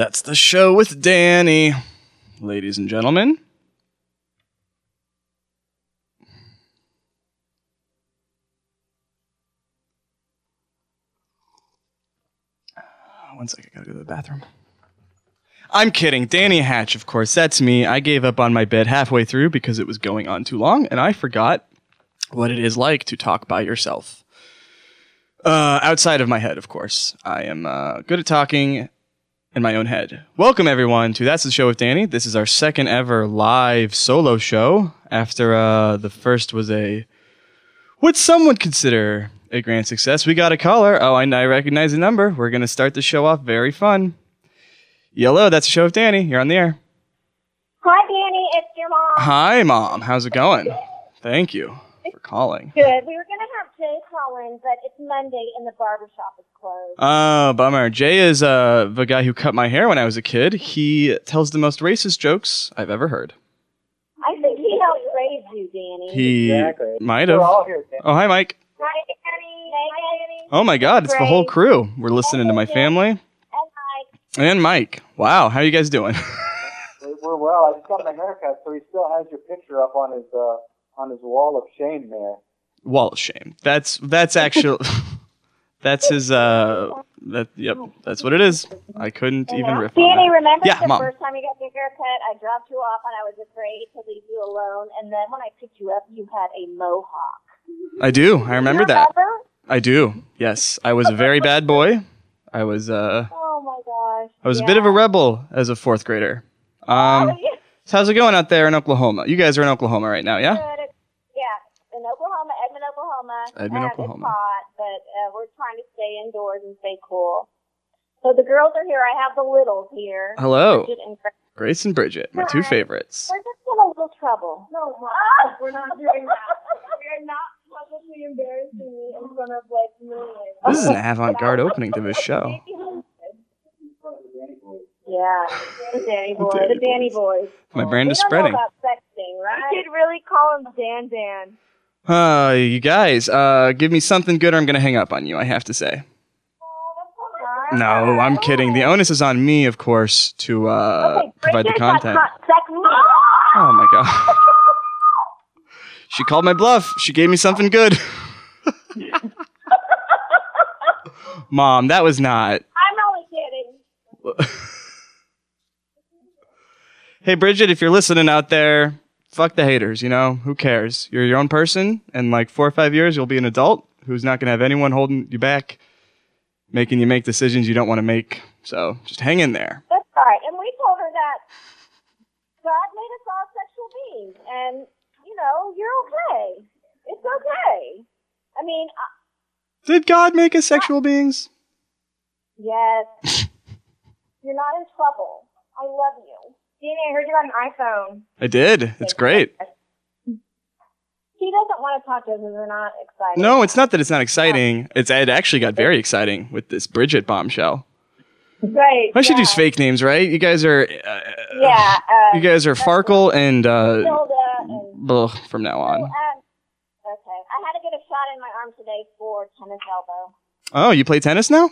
That's the show with Danny, ladies and gentlemen. One second, I gotta go to the bathroom. I'm kidding. Danny Hatch, of course. That's me. I gave up on my bed halfway through because it was going on too long, and I forgot what it is like to talk by yourself. Uh, outside of my head, of course. I am uh, good at talking in my own head. Welcome, everyone, to That's the Show with Danny. This is our second ever live solo show after uh, the first was a, what some would consider a grand success. We got a caller. Oh, I, I recognize the number. We're going to start the show off very fun. Hello, that's the show with Danny. You're on the air. Hi, Danny. It's your mom. Hi, Mom. How's it going? Thank you calling. Good. We were going to have Jay call in, but it's Monday and the barbershop is closed. Oh, bummer. Jay is uh, the guy who cut my hair when I was a kid. He tells the most racist jokes I've ever heard. I think he helped raise you, Danny. He Exactly. might We're have. all here, Dan. Oh, hi, Mike. Hi, Danny. Hi, Danny. Oh my God, it's the whole crew. We're listening to my family And Mike. and Mike. Wow, how are you guys doing? We're, we're well. I just got my haircut, so he still has your picture up on his uh, on his wall of shame there. Wall of shame. That's that's actually that's his. Uh, that yep, that's what it is. I couldn't even riff on Danny, that. remember Yeah, the Mom. first time you got your haircut? I dropped you off and I was afraid to leave you alone. And then when I picked you up, you had a mohawk. I do. I remember You that. remember? I do. Yes, I was a very bad boy. I was uh, Oh my gosh. I was a bit of a rebel as a fourth grader. Um, oh, yeah. so how's it going out there in Oklahoma? You guys are in Oklahoma right now, yeah? Good. It's- Yeah, in Oklahoma, Edmond, Oklahoma. Edmond, Uh, Oklahoma. It's hot, but uh, we're trying to stay indoors and stay cool. So the girls are here. I have the littles here. Hello, Bridget and Grace. Grace and Bridget, my two favorites. We're just in a little trouble. No, Mom, we're not doing that. we are not publicly embarrassing me in front of like millions. This is an avant-garde opening to this show. Yeah, the Danny boy, Danny the Danny boys. My brand we is don't spreading. know about sexting, right? You could really call him Dan Dan. Uh, you guys, uh, give me something good or I'm gonna hang up on you, I have to say. No, I'm kidding. The onus is on me, of course, to uh, Okay, provide the content. Oh my god. She called my bluff. She gave me something good. Mom, that was not. I'm only kidding. Hey, Bridget, if you're listening out there, fuck the haters, you know? Who cares? You're your own person, and like four or five years, you'll be an adult who's not going to have anyone holding you back, making you make decisions you don't want to make. So just hang in there. That's right. And we told her that God made us all sexual beings, and you know, you're okay. It's okay. I mean, uh, Did God make us sexual beings? yes, you're not in trouble. I love you. Danny, I heard you got an iPhone. I did. It's great. He doesn't want to talk to us because we're not excited. No, it's not that it's not exciting. It's it actually got very exciting with this Bridget bombshell. Right. I should yeah. use fake names, right? You guys are, uh, Yeah. Uh, you guys are Farkle and uh, Hilda and. ugh, from now So, on. um, okay. I had to get a shot in my arm today for tennis elbow. Oh, you play tennis now?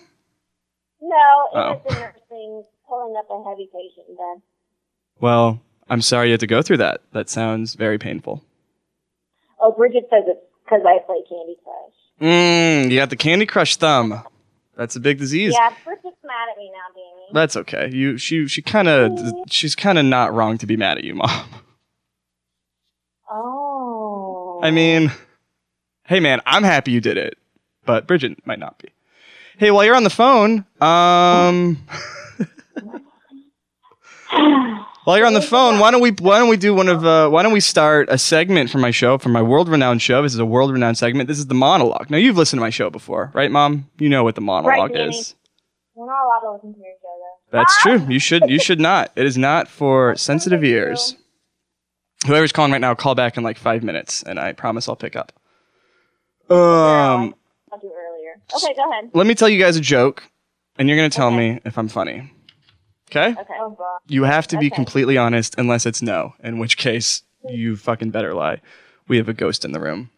No, it Oh. was the nursing pulling up a heavy patient in bed. Well, I'm sorry you had to go through that. That sounds very painful. Oh, Bridget says it's because I play Candy Crush. Mmm, you got the Candy Crush thumb. That's a big disease. Yeah, Bridget's mad at me now, Danny. That's okay. You she she kind of she's kind of not wrong to be mad at you, mom. Oh. I mean, hey man, I'm happy you did it, but Bridget might not be. Hey, while you're on the phone, um, while you're on the phone, why don't we why don't we do one of uh, why don't we start a segment for my show for my world renowned show? This is a world renowned segment. This is the monologue. Now you've listened to my show before, right, Mom? You know what the monologue Danny. is. We're not allowed to listen to your show, though. That's true. You should you should not. It is not for sensitive ears. Whoever's calling right now, call back in like five minutes, and I promise I'll pick up. Um, I'll do earlier. Okay, go ahead. let me tell you guys a joke, and you're gonna tell me if I'm funny. Okay? Okay. You have to be Okay. completely honest, unless it's no, in which case you fucking better lie. We have a ghost in the room,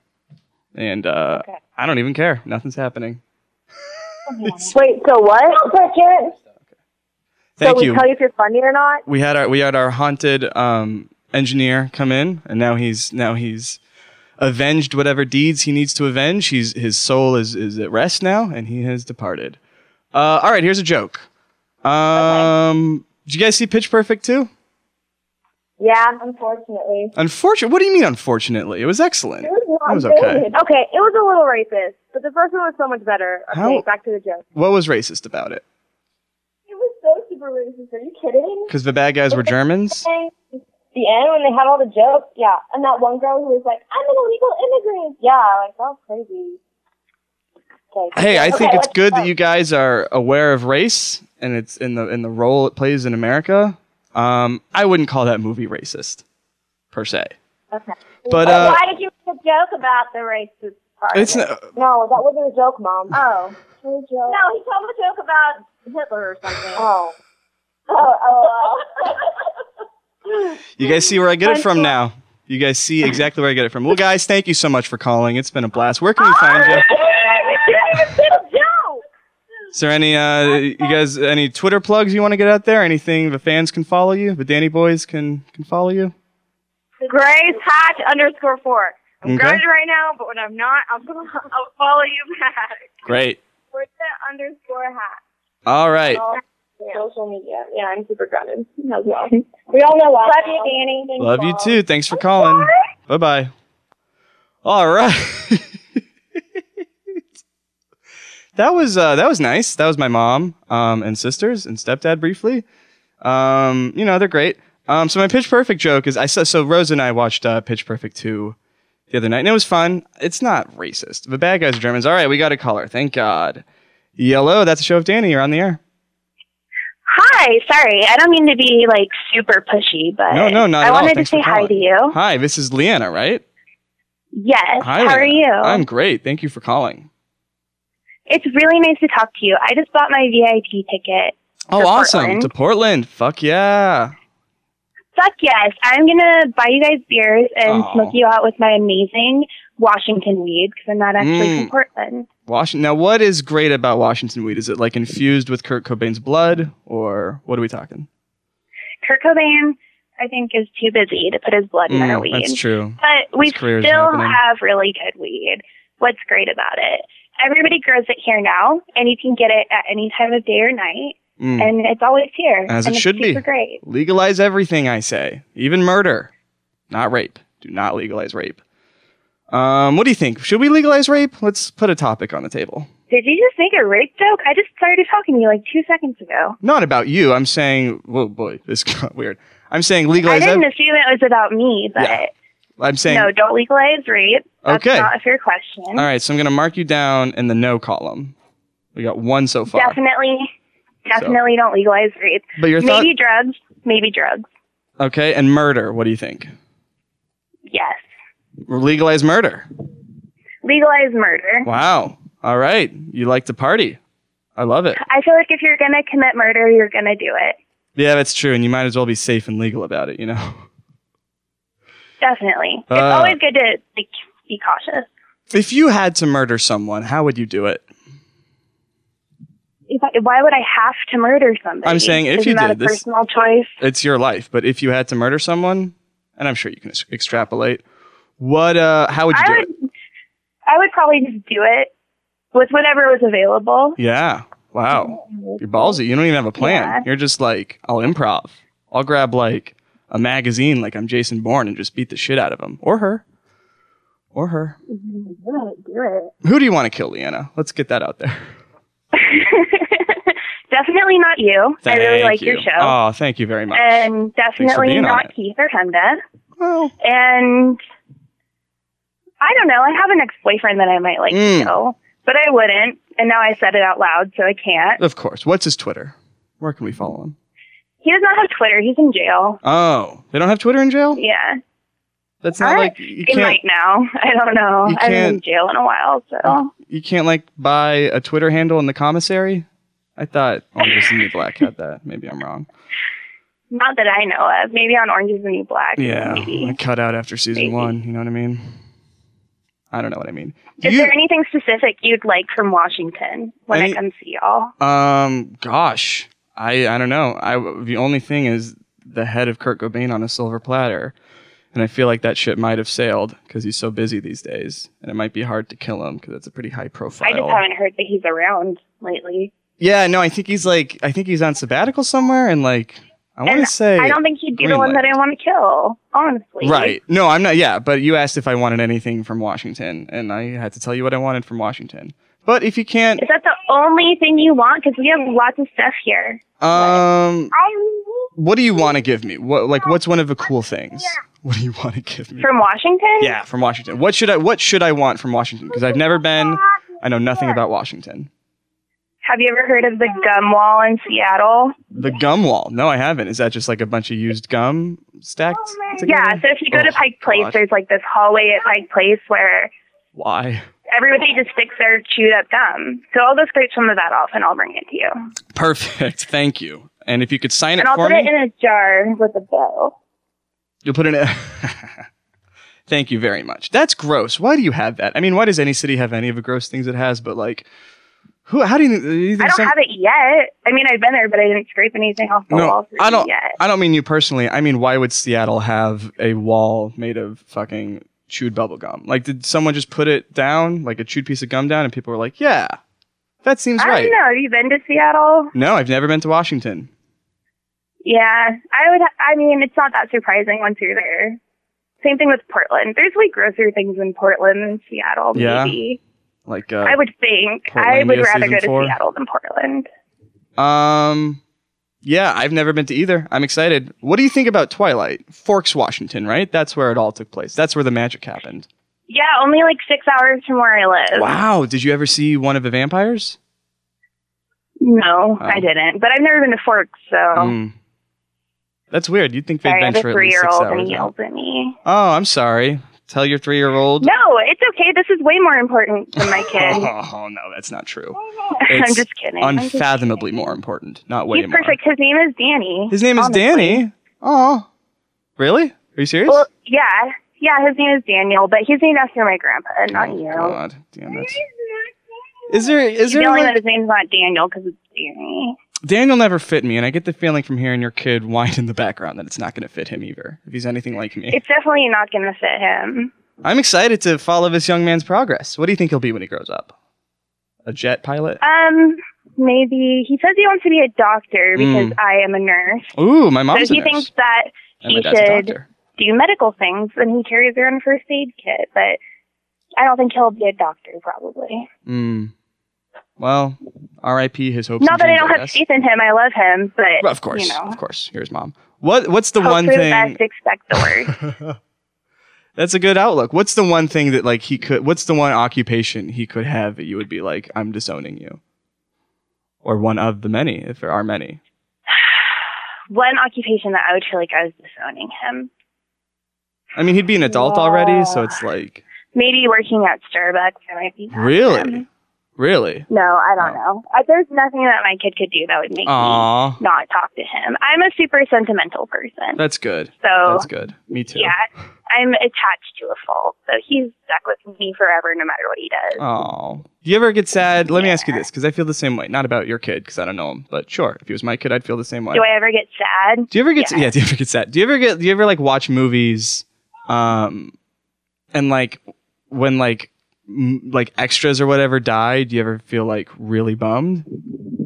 and uh, Okay. I don't even care. Nothing's happening. Wait, so what? Bridget? Thank so you. we tell you if you're funny or not. we had our we had our haunted um, engineer come in, and now he's now he's avenged whatever deeds he needs to avenge. He's his soul is is at rest now, and he has departed. Uh, all right, here's a joke. Um, did you guys see Pitch Perfect two? Yeah, unfortunately. Unfortunately, what do you mean? Unfortunately, it was excellent. It was It was okay. Okay, it was a little racist, but the first one was so much better. Okay, How- back to the joke. What was racist about it? It was so super racist. Are you kidding? Because the bad guys were Germans. The end when they had all the jokes, yeah. And that one girl who was like, "I'm an illegal immigrant." Yeah, like that was crazy. Okay. Hey, I Okay, think it's good go. that you guys are aware of race and it's in the in the role it plays in America. Um, I wouldn't call that movie racist, per se. Okay. But But uh, why did you make a joke about the racist part? it's of it? n- no, that wasn't a joke, Mom. Oh. No, he told a joke about Hitler or something. Oh. Oh, oh. you guys see where I get it from now. You guys see exactly where I get it from. Well, guys, thank you so much for calling. It's been a blast. Where can we find you? joke. Is there any uh, you guys any Twitter plugs you want to get out there? Anything the fans can follow you? The Danny boys can can follow you. Grace Hatch underscore four. I'm Okay. grounded right now, but when I'm not, I'll, I'll follow you back. Great. What's that underscore hat? All right. Social media. Yeah, I'm super grounded as well. We all know why. Love you, Danny. Thanks, Love you too. Thanks for calling. Bye bye. All right. that was uh, that was nice. That was my mom um, and sisters and stepdad briefly. Um, you know they're great. Um, so my Pitch Perfect joke is I saw so Rose and I watched uh, Pitch Perfect two the other night and it was fun. It's not racist. The bad guys are Germans. All right, we got a caller. Thank God. Yellow. That's a show of Danny. You're on the air. Hi, sorry. I don't mean to be like super pushy, but No, no, not I wanted to say hi to you. Hi, this is Leanna, right? Yes. Hi. How are you? I'm great. Thank you for calling. It's really nice to talk to you. I just bought my VIP ticket. Oh, awesome. Portland. To Portland. Fuck yeah. Fuck yes. I'm gonna buy you guys beers and Aw. smoke you out with my amazing Washington weed because I'm not actually Mm. from Portland. Washington. Now, what is great about Washington weed? Is it like infused with Kurt Cobain's blood, or what are we talking? Kurt Cobain, I think, is too busy to put his blood in our Mm, weed. that's true. But we still have really good weed. What's great about it? Everybody grows it here now, and you can get it at any time of day or night, Mm. and it's always here. As it should be. great. Legalize everything, I say. Even murder. Not rape. Do not legalize rape. Um, what do you think? Should we legalize rape? Let's put a topic on the table. Did you just make a rape joke? I just started talking to you like two seconds ago. Not about you. I'm saying, whoa, boy, this got weird. I'm saying legalize. I didn't ev- assume it was about me, but Yeah. I'm saying. no, don't legalize rape. That's Okay. not a fair question. All right, so I'm gonna mark you down in the no column. We got one so far. Definitely, definitely don't legalize rape. But your thought, Maybe drugs, maybe drugs. okay, and murder. What do you think? Yes. Legalize murder. Legalize murder. Wow. All right. You like to party. I love it. I feel like if you're gonna commit murder, you're gonna do it. Yeah, that's true. And you might as well be safe and legal about it, you know? Definitely. Uh. it's always good to like, be cautious. If you had to murder someone, how would you do it? If I, why would I have to murder somebody? I'm saying if Isn't you that did a this- personal choice. It's your life. But if you had to murder someone, and I'm sure you can ex- extrapolate, what, uh, how would you I do would, it? I would probably just do it with whatever was available. Yeah. Wow. You're ballsy. You don't even have a plan. Yeah. You're just like, I'll improv. I'll grab like a magazine like I'm Jason Bourne and just beat the shit out of him. Or her. Or her. Do it. Do it. Who do you want to kill, Leanna? Let's get that out there. definitely not you. I really like you. your show. Oh, thank you very much. and definitely not. Keith or Hemda. well, And I don't know. I have an ex-boyfriend that I might like Mm. to kill, but I wouldn't. And now I said it out loud, so I can't. of course. What's his Twitter? Where can we follow him? He does not have Twitter. He's in jail. Oh, they don't have Twitter in jail? Yeah, That's not like you can't might now. I don't know. You I haven't been in can't- jail in a while, so you can't like buy a Twitter handle in the commissary. I thought Orange is the New Black had that. Maybe I'm wrong. not that I know of. Maybe on Orange is the New Black. Yeah, Maybe. I cut out after season Maybe. one. You know what I mean? I don't know what I mean. Is you- there anything specific you'd like from Washington when Any- I come see y'all? Um, gosh, I I don't know. I the only thing is the head of Kurt Cobain on a silver platter, and I feel like that shit might have sailed because he's so busy these days, and it might be hard to kill him because it's a pretty high profile. I just haven't heard that he's around lately. Yeah, no, I think he's like I think he's on sabbatical somewhere, and like I want to say I don't think he'd be the one that I want to kill, honestly. Right. No, I'm not. Yeah, but you asked if I wanted anything from Washington, and I had to tell you what I wanted from Washington. But if you can't, Is that the only thing you want? Because we have lots of stuff here. um, what do you want to give me? What like what's one of the cool things? What do you want to give me? From Washington? Yeah, from Washington. What should I What should I want from Washington? Because I've never been. I know nothing about Washington. Have you ever heard of the gum wall in Seattle? The gum wall. No, I haven't. Is that just like a bunch of used gum stacked together? Yeah, so if you go to Oh, Pike Place, God. there's like this hallway at Pike Place where Why? Everybody just sticks their chewed up gum. So I'll go scrape some of that off and I'll bring it to you. Perfect. Thank you. And if you could sign it for me. And I'll put it in a jar with a bow. You'll put it in a. Thank you very much. That's gross. Why do you have that? I mean, why does any city have any of the gross things it has? But like, who? How do you? do you think I don't some- have it yet. I mean, I've been there, but I didn't scrape anything off the wall No, for I don't. yet. I don't mean you personally. I mean, why would Seattle have a wall made of fucking chewed bubble gum? Like, did someone just put it down, like a chewed piece of gum down, and people were like, "Yeah, that seems I right." don't know. Have you been to Seattle? No, I've never been to Washington. Yeah, I would. I mean, it's not that surprising once you're there. Same thing with Portland. There's like grosser things in Portland than Seattle. Yeah? Maybe Like, uh, I would think. I would rather go to four? Seattle than Portland. Um, yeah, I've never been to either. I'm excited. What do you think about Twilight? Forks, Washington, right? That's where it all took place. That's where the magic happened. Yeah, only like six hours from where I live. Wow. Did you ever see one of the vampires? No, Oh. I didn't. But I've never been to Forks, so Mm. That's weird. You'd think they'd sorry, I have a venture at least six three-year-old and hours. he yells at me. Oh, I'm sorry. Tell your three-year-old. No, it's okay. This is way more important than my kid. Oh no, that's not true. I'm just kidding. Unfathomably more important. Not way He's more. perfect. His name is Danny. His name is. Danny. Oh, really? Are you serious? Well, yeah, yeah. His name is Daniel, but he's named after my grandpa, not oh, you. God, damn it. Is there is He's there yelling like- that his name's not Daniel because it's Danny. Daniel never fit me, and I get the feeling from hearing your kid whine in the background that it's not going to fit him either. If he's anything like me, It's definitely not going to fit him. I'm excited to follow this young man's progress. What do you think he'll be when he grows up? A jet pilot? Um, maybe he says he wants to be a doctor because Mm. I am a nurse. Ooh, my mom's so a he thinks that and he my dad's a should do medical things, and he carries around a first aid kit. But I don't think he'll be a doctor, probably. Mm. Well, R.I.P. His hopes. Not and that I don't have faith in him. I love him, but Well, of course, you know, of course. Here's mom. What What's the hope one for thing? the best, expect the worst. That's a good outlook. What's the one thing that like he could? What's the one occupation he could have that you would be like, I'm disowning you, or one of the many, if there are many. One occupation that I would feel like I was disowning him. I mean, he'd be an adult already, so it's like Maybe working at Starbucks. I might be. really, him. Really. No, I don't Oh. know. I, there's nothing that my kid could do that would make me not talk to him. I'm a super sentimental person. that's good. so That's good. Me too. yeah, I'm attached to a fault. So he's stuck with me forever, no matter what he does. Oh, do you ever get sad? Let me ask you this, because I feel the same way. Not about your kid, because I don't know him, but sure, if he was my kid, I'd feel the same way. Do I ever get sad? Do you ever get Yeah. yeah. Do you ever get sad? Do you ever get? Do you ever like watch movies, um, and like when like like extras or whatever die? Do you ever feel like really bummed?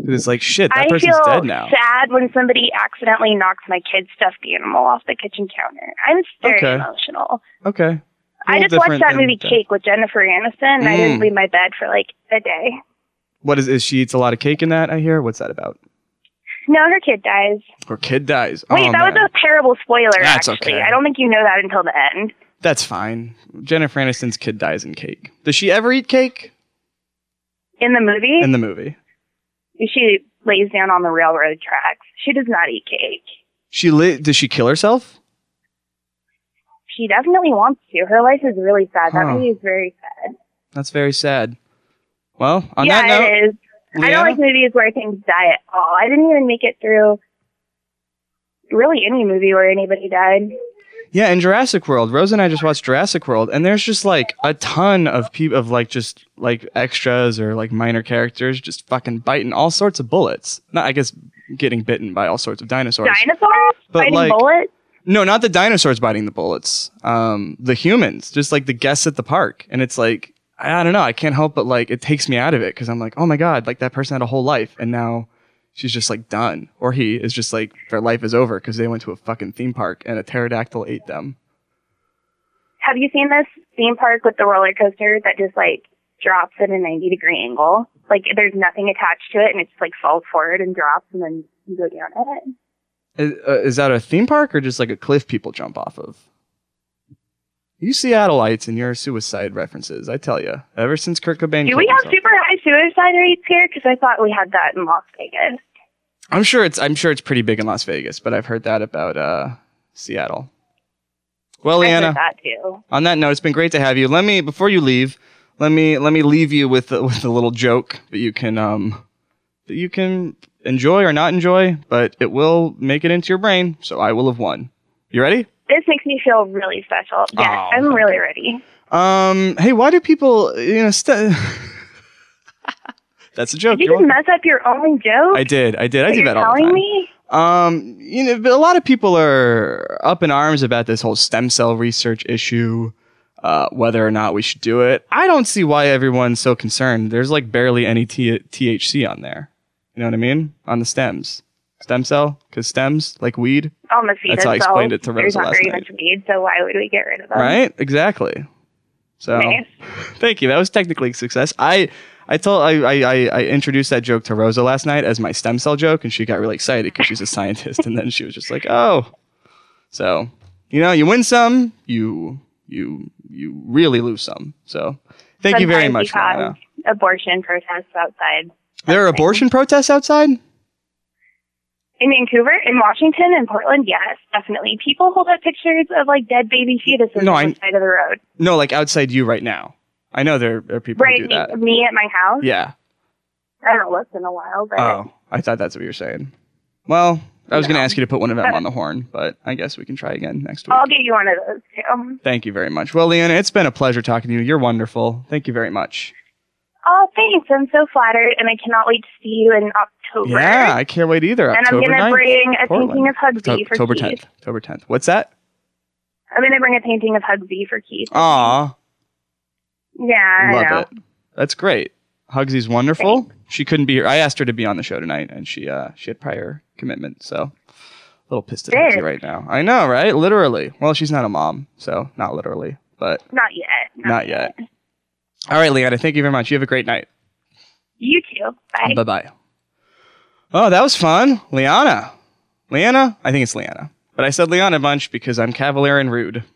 It's like shit. That I person's feel dead now. sad when somebody accidentally knocks my kid's stuffed animal off the kitchen counter. I'm very Okay. emotional. Okay. I just watched that movie that. Cake with Jennifer Aniston, and I Mm. didn't leave my bed for like a day. What is? Is she eats a lot of cake in that? I hear. What's that about? No, her kid dies. Her kid dies. Wait, oh, that was a terrible spoiler. That's actually, okay. I don't think you know that until the end. That's fine. Jennifer Aniston's kid dies in cake. Does she ever eat cake In the movie, in the movie? she lays down on the railroad tracks. She does not eat cake. She li- Does she kill herself? She definitely wants to. Her life is really sad. That movie is very sad. That's very sad. Well, on yeah, that note, it is. I don't like movies where things die at all. I didn't even make it through really any movie where anybody died. Yeah, in Jurassic World, Rose and I just watched Jurassic World, and there's just like a ton of people of like just like extras or like minor characters just fucking biting all sorts of bullets. Not, I guess getting bitten by all sorts of dinosaurs. Dinosaurs But, fighting like- bullets. No, not the dinosaurs biting the bullets. Um, the humans, just like the guests at the park. And it's like, I I don't know. I can't help but like, it takes me out of it because I'm like, oh my God, like that person had a whole life and now she's just like done. Or he is just like, their life is over because they went to a fucking theme park and a pterodactyl ate them. Have you seen this theme park with the roller coaster that just like drops at a 90 degree angle? Like there's nothing attached to it and it just like falls forward and drops and then you go down at it. Is, uh, is that a theme park or just like a cliff people jump off of? You Seattleites and your suicide references, I tell you. Ever since Kurt Cobain. Do we have himself. super high suicide rates here? Because I thought we had that in Las Vegas. I'm sure it's I'm sure it's pretty big in Las Vegas, but I've heard that about uh, Seattle. Well, I Leanna, that too. on that note, it's been great to have you. Let me before you leave, let me let me leave you with a, with a little joke that you can um that you can enjoy or not enjoy, but it will make it into your brain. So I will have won. You ready? This makes me feel really special. Yes, Oh, I'm really ready. Um, hey, why do people you know? St- That's a joke. Did you You're just welcome. mess up your own joke? I did. I did. I that do you're that all the telling time. me? Um, you know, but a lot of people are up in arms about this whole stem cell research issue, uh, whether or not we should do it. I don't see why everyone's so concerned. There's like barely any T- THC on there. You know what I mean? On the stems. Stem cell? Because stems, like weed, On the feet That's how I explained it to There's Rosa not last very night. much weed, so why would we get rid of them? right? Exactly. So, Nice. thank you. That was technically a success. I. I told I, I, I- introduced that joke to Rosa last night as my stem cell joke, and she got really excited because she's a scientist. and then she was just like, "Oh, so you know, you win some, you you you really lose some." So, thank you very much. abortion protests outside. There are abortion protests outside. In Vancouver, in Washington, in Portland, yes, definitely. People hold up pictures of like dead baby fetuses No, on the side of the road. No, like outside you right now. I know there are people Right, who do me, that. me at my house. Yeah. I haven't looked in a while, but Oh, I thought that's what you were saying. Well, I was going to ask you to put one of them on the horn, but I guess we can try again next week. I'll get you one of those too. Thank you very much. Well, Leanna, it's been a pleasure talking to you. You're wonderful. Thank you very much. Oh, thanks. I'm so flattered, and I cannot wait to see you in October. Yeah, I can't wait either. and I'm gonna bring a Portland. painting of Hugsy Octo- for October Keith. 10th. October 10th. What's that? I'm gonna bring a painting of Hugsy for Keith. Aw, Yeah, I love know. it. That's great. Hugsy's wonderful. She couldn't be here. I asked her to be on the show tonight, and she uh she had prior commitment, so a little pissed at Hugsy right now. I know, right? Literally. Well, she's not a mom, so not literally, but Not yet. not yet. All right, Leanna. Thank you very much. You have a great night. You too. Bye. Bye bye. Oh, that was fun. Leanna. Leanna? I think it's Leanna. But I said Leanna a bunch because I'm cavalier and rude.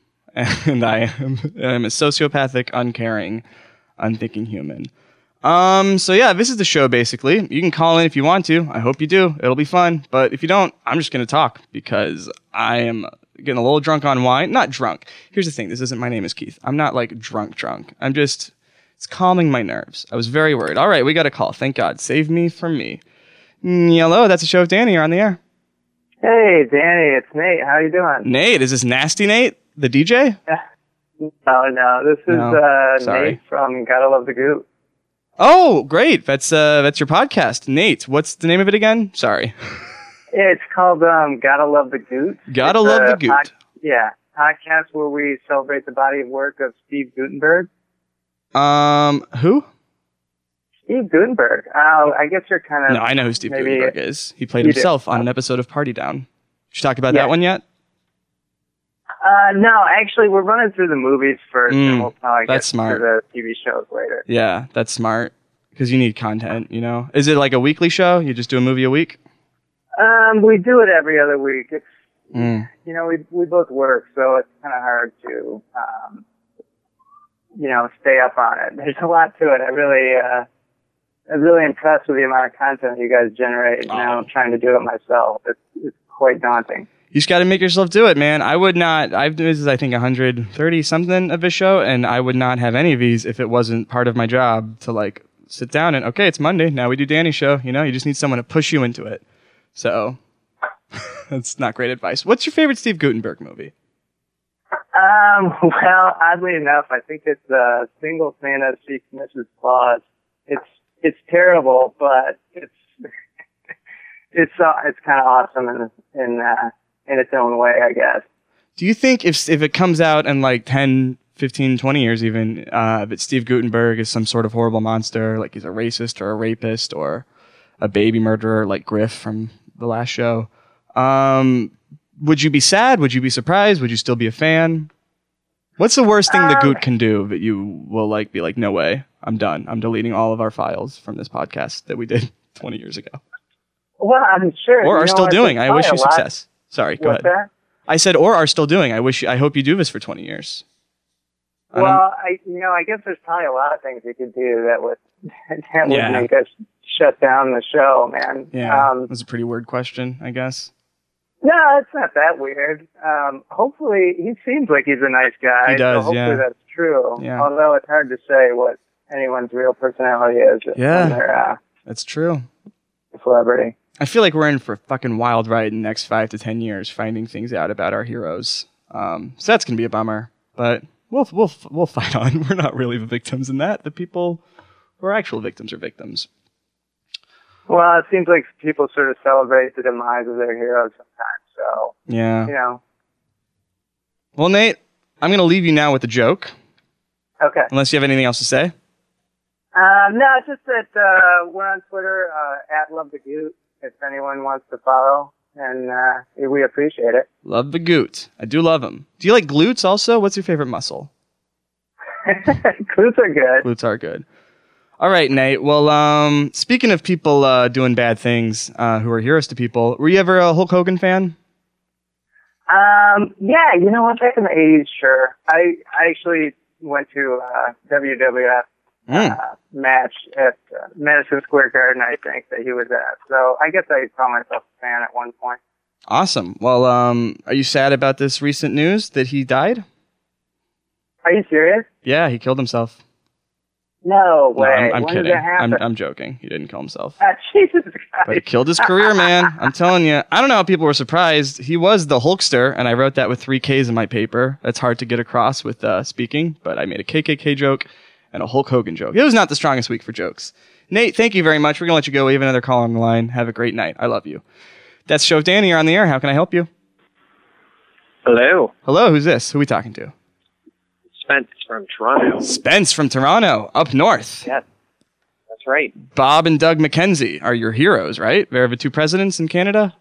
And I am I'm a sociopathic, uncaring, unthinking human. Um, so yeah, this is the show basically. You can call in if you want to. I hope you do. It'll be fun. But if you don't, I'm just gonna talk because I am getting a little drunk on wine. Not drunk. Here's the thing, this isn't my name is Keith. I'm not like drunk drunk. I'm just it's calming my nerves. I was very worried. All right, we got a call. Thank God. Save me from me. Mm, hello, that's a show of Danny. You're on the air. Hey, Danny, it's Nate. How you doing? Nate, is this Nasty Nate, the DJ? Oh no, this is No, uh, sorry. Nate from Gotta Love the Goot. Oh, great. That's uh that's your podcast. Nate, what's the name of it again? Sorry. It's called um, Gotta Love the Goot. Gotta It's love the goot. pod- yeah, podcast where we celebrate the body of work of Steve Guttenberg. Um, who? Steve Guttenberg. Oh, I guess you're kind of No, I know who Steve maybe- Guttenberg is. He played You do. himself on an episode of Party Down. Did you talk about Yeah. that one yet? Uh, no, actually, we're running through the movies first, Mm, and we'll probably that's get smart. to the TV shows later. Yeah, that's smart. Because you need content, you know? Is it like a weekly show? You just do a movie a week? Um, we do it every other week. It's Mm. you know, we we both work, so it's kind of hard to, um, you know, stay up on it. There's a lot to it. I really, uh, I'm really impressed with the amount of content you guys generate. Now I'm trying to do it myself. It's it's quite daunting. You just got to make yourself do it, man. I would not. I've this is I think 130 something of this show, and I would not have any of these if it wasn't part of my job to like sit down and okay, it's Monday now we do Danny's show. You know, you just need someone to push you into it. So that's not great advice. What's your favorite Steve Guttenberg movie? Um, well, oddly enough, I think it's a Single Santa Seeks Mrs. Claus. It's it's terrible, but it's it's uh, it's kind of awesome in in uh, in its own way, I guess. Do you think if if it comes out in like 10, 15, 20 years even, uh, that Steve Guttenberg is some sort of horrible monster, like he's a racist or a rapist or a baby murderer like Griff from the last show, um, would you be sad? Would you be surprised? Would you still be a fan? What's the worst thing the Um, Goot can do that you will like be like, no way, I'm done. I'm deleting all of our files from this podcast that we did 20 years ago, Well, I'm sure. or are know still doing. I wish you success. Sorry, go ahead. that? I said, or are still doing. I wish. I hope you do this for 20 years. I Well, I you know I guess there's probably a lot of things you could do that would that would Yeah. make us shut down the show, man. yeah, Um, that's a pretty weird question, I guess. No, it's not that weird. Um, hopefully, he seems like he's a nice guy. He does, so hopefully yeah. that's true. Yeah. Although it's hard to say what anyone's real personality is Yeah. they're uh, That's true. celebrity. I feel like we're in for a fucking wild ride in the next five to ten years, finding things out about our heroes. Um, so that's gonna be a bummer, but we'll we'll we'll fight on. We're not really the victims in that. The people who are actual victims are victims. Well, it seems like people sort of celebrate the demise of their heroes sometimes. So Yeah. you know, Well, Nate, I'm gonna leave you now with a joke, okay. unless you have anything else to say. Um, no, it's just that uh, we're on Twitter uh, at Love the Goot. If anyone wants to follow, and uh, we appreciate it. Love the goot. I do love them. Do you like glutes also? What's your favorite muscle? Glutes are good. Glutes are good. All right, Nate. Well, um, speaking of people uh, doing bad things uh, who are heroes to people, were you ever a Hulk Hogan fan? Um, yeah, you know what? Back in the '80s, sure. I I actually went to uh, WWF Mm. uh, match at uh, Madison Square Garden, I think that he was at. So I guess I call myself a fan at one point. Awesome. Well, um, are you sad about this recent news that he died? Are you serious? Yeah, he killed himself. No No, way. I'm, I'm kidding. did that happen? I'm, I'm joking. He didn't kill himself. Ah, Jesus Christ. But Christ. it killed his career, man. I'm telling you. I don't know how people were surprised. He was the Hulkster, and I wrote that with three Ks in my paper. That's hard to get across with uh, speaking, but I made a KKK joke and a Hulk Hogan joke. It was not the strongest week for jokes. Nate, thank you very much. We're going to let you go. We have another call on the line. Have a great night. I love you. That's Show Danny. You're on the air. How can I help you? Hello, Hello, who's this? Who are we talking to? Spence from Toronto. Spence from Toronto, up north. Yes, that's right. Bob and Doug McKenzie are your heroes, right? They're the two presidents in Canada?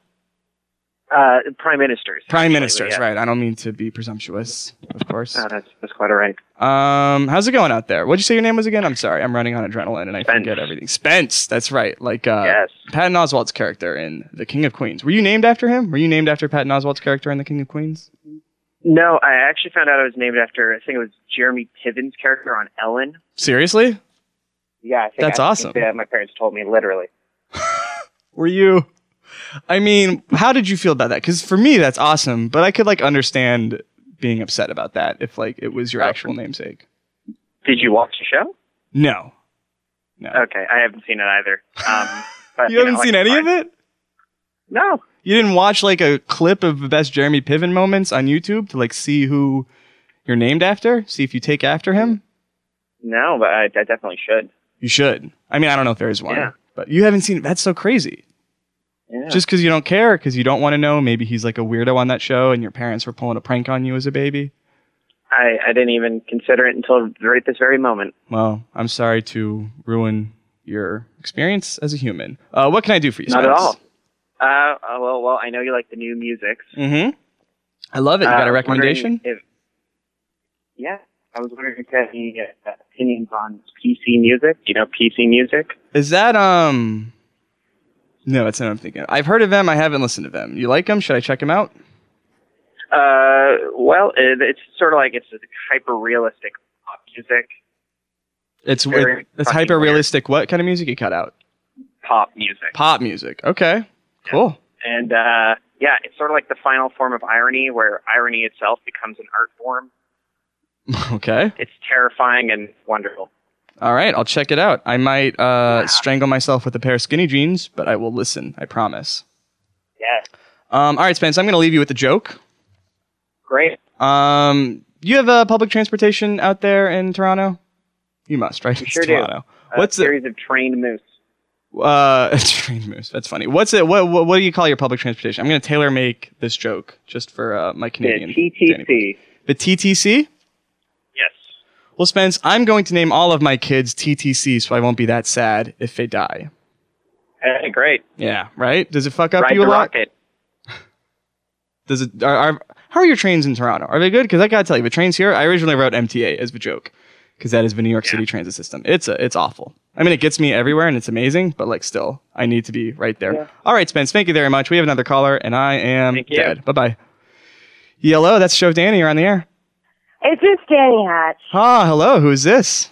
Uh, prime ministers. Prime ministers, yeah. right. I don't mean to be presumptuous, of course. No, that's that's quite all right. Um, how's it going out there? What'd you say your name was again? I'm sorry, I'm running on adrenaline and I Spence. forget everything. Spence, that's right. Like uh, yes. Patton Oswalt's character in The King of Queens. Were you named after him? Were you named after Patton Oswalt's character in The King of Queens? No, I actually found out I was named after. I think it was Jeremy Piven's character on Ellen. Seriously? Yeah, I think That's I, awesome. that my parents told me literally. Were you? I mean, how did you feel about that? Because for me, that's awesome, but I could like understand being upset about that if like it was your Oh. actual namesake. Did you watch the show? No. No. Okay, I haven't seen it either. Um, but, you haven't know, seen like, any fine. of it? No. You didn't watch like a clip of the best Jeremy Piven moments on YouTube to like see who you're named after? See if you take after him? No, but I, I definitely should. You should. I mean, I don't know if there is one, Yeah. but you haven't seen. That's so crazy. Yeah. Just because you don't care, because you don't want to know. Maybe he's like a weirdo on that show, and your parents were pulling a prank on you as a baby. I, I didn't even consider it until right this very moment. Well, I'm sorry to ruin your experience as a human. Uh, what can I do for you? Not at all. Uh, uh, well, well, I know you like the new music. Mm-hmm. I love it. You Uh, got a was recommendation? If, yeah, I was wondering if you had any uh, opinions on PC music. You know, PC music. Is that um? No, that's what I'm thinking. I've heard of them. I haven't listened to them. You like them? Should I check them out? Uh, well, it, it's sort of like it's hyper realistic pop music, It's Very it, it's hyper realistic. What kind of music you cut out? pop music, Pop music. Okay, cool. and uh, yeah, it's sort of like the final form of irony, where irony itself becomes an art form. okay. It's terrifying and wonderful. All right, I'll check it out. I might uh, strangle myself with a pair of skinny jeans, but I will listen. I promise. Yeah, Um, all right, Spence. I'm going to leave you with a joke. great. Um, you have uh, public transportation out there in Toronto? You must, right? We sure do. Toronto. A What's the series of trained moose? Uh, trained moose. That's funny. What's it? What, what What do you call your public transportation? I'm gonna tailor make this joke just for uh, my The Canadian. TTC. The TTC. Yes. Well, Spence, I'm going to name all of my kids TTC, so I won't be that sad if they die. Hey, great. Yeah, right. Does it fuck up Ride you a the lot? rocket. Does it? Are, are how are your trains in Toronto? Are they good? Because I gotta tell you, the trains here. I originally wrote MTA as a joke, because that is the New York City transit system. It's a, it's awful. I mean, it gets me everywhere and it's amazing, but like still, I need to be right there. All right, Spence, thank you very much. We have another caller, and I am Thank dead. Bye bye. Hello, that's Show Danny. You're on the air. It's just Danny Hatch. Ah, hello. Who is this?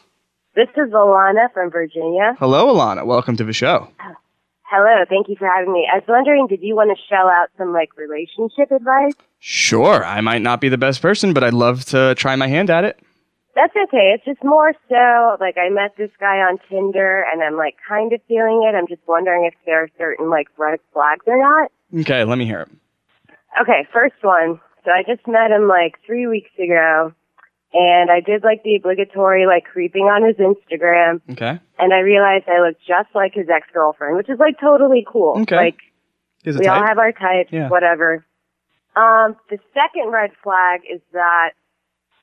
This is Alanna from Virginia. Hello, Alanna. Welcome to the show. Hello, thank you for having me. I was wondering, did you want to shell out some like relationship advice? Sure, I might not be the best person, but I'd love to try my hand at it. That's okay. It's just more so like I met this guy on Tinder and I'm like kind of feeling it. I'm just wondering if there are certain like red flags or not. Okay, let me hear it. Okay, first one. So I just met him like three weeks ago and I did like the obligatory like creeping on his Instagram Okay. and I realized I looked just like his ex-girlfriend, which is like totally cool. Okay. Like we all have our types, Yeah. whatever. Um, the second red flag is that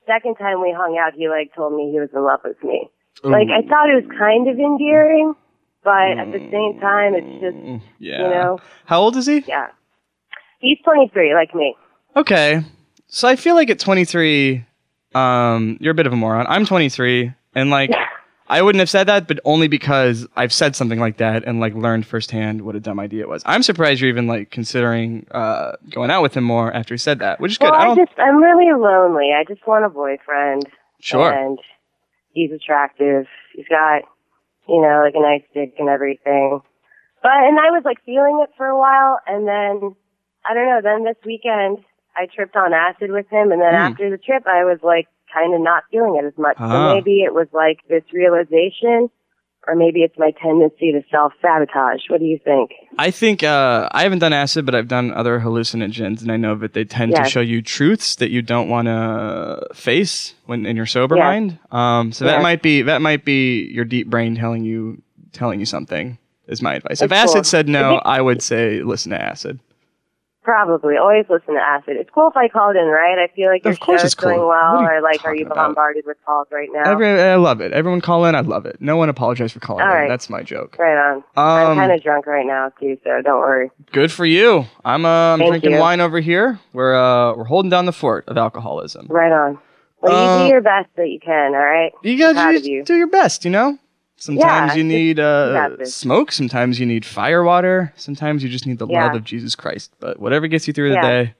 second time we hung out, he like told me he was in love with me. Like I thought it was kind of endearing, but at the same time, it's just Mm, yeah. you know, How old is he? yeah. He's 23, like me. Okay. So I feel like at 23, um, you're a bit of a moron. I'm 23, and like, I wouldn't have said that, but only because I've said something like that and like learned firsthand what a dumb idea it was. I'm surprised you're even like considering uh, going out with him more after he said that, which is good. Well, I I, don't. just I'm really lonely. I just want a boyfriend. Sure. And he's attractive. He's got, you know, like a nice dick and everything. But and I was like feeling it for a while, and then I don't know. Then this weekend I tripped on acid with him, and then Hmm. after the trip I was like kind of not feeling it as much. Ah. So maybe it was like this realization, or maybe it's my tendency to self sabotage. What do you think? I think uh, I haven't done acid, but I've done other hallucinogens, and I know that they tend to show you truths that you don't want to face when in your sober Yes. mind. Um, so that might be that might be your deep brain telling you telling you something. Is my advice. if acid cool. said no, I would say listen to acid. Probably. Always listen to acid. It's cool if I called in, right? I feel like your Of course show's it's cool. going well, or like, are you about? bombarded with calls right now? Every, I love it. Everyone call in. I love it. No one apologize for calling All in. right. That's my joke. right on. I'm Um, kind of drunk right now too, so don't worry. Good for you. I'm uh, I'm Thank drinking you. wine over here. We're uh, we're holding down the fort of alcoholism. Right on. Well, Uh, you do your best that you can. All right. You I'm gotta do, you. do your best, you know? Sometimes Yeah, you need uh, smoke. Sometimes you need fire water. Sometimes you just need the Yeah. love of Jesus Christ. But whatever gets you through the Yeah. day,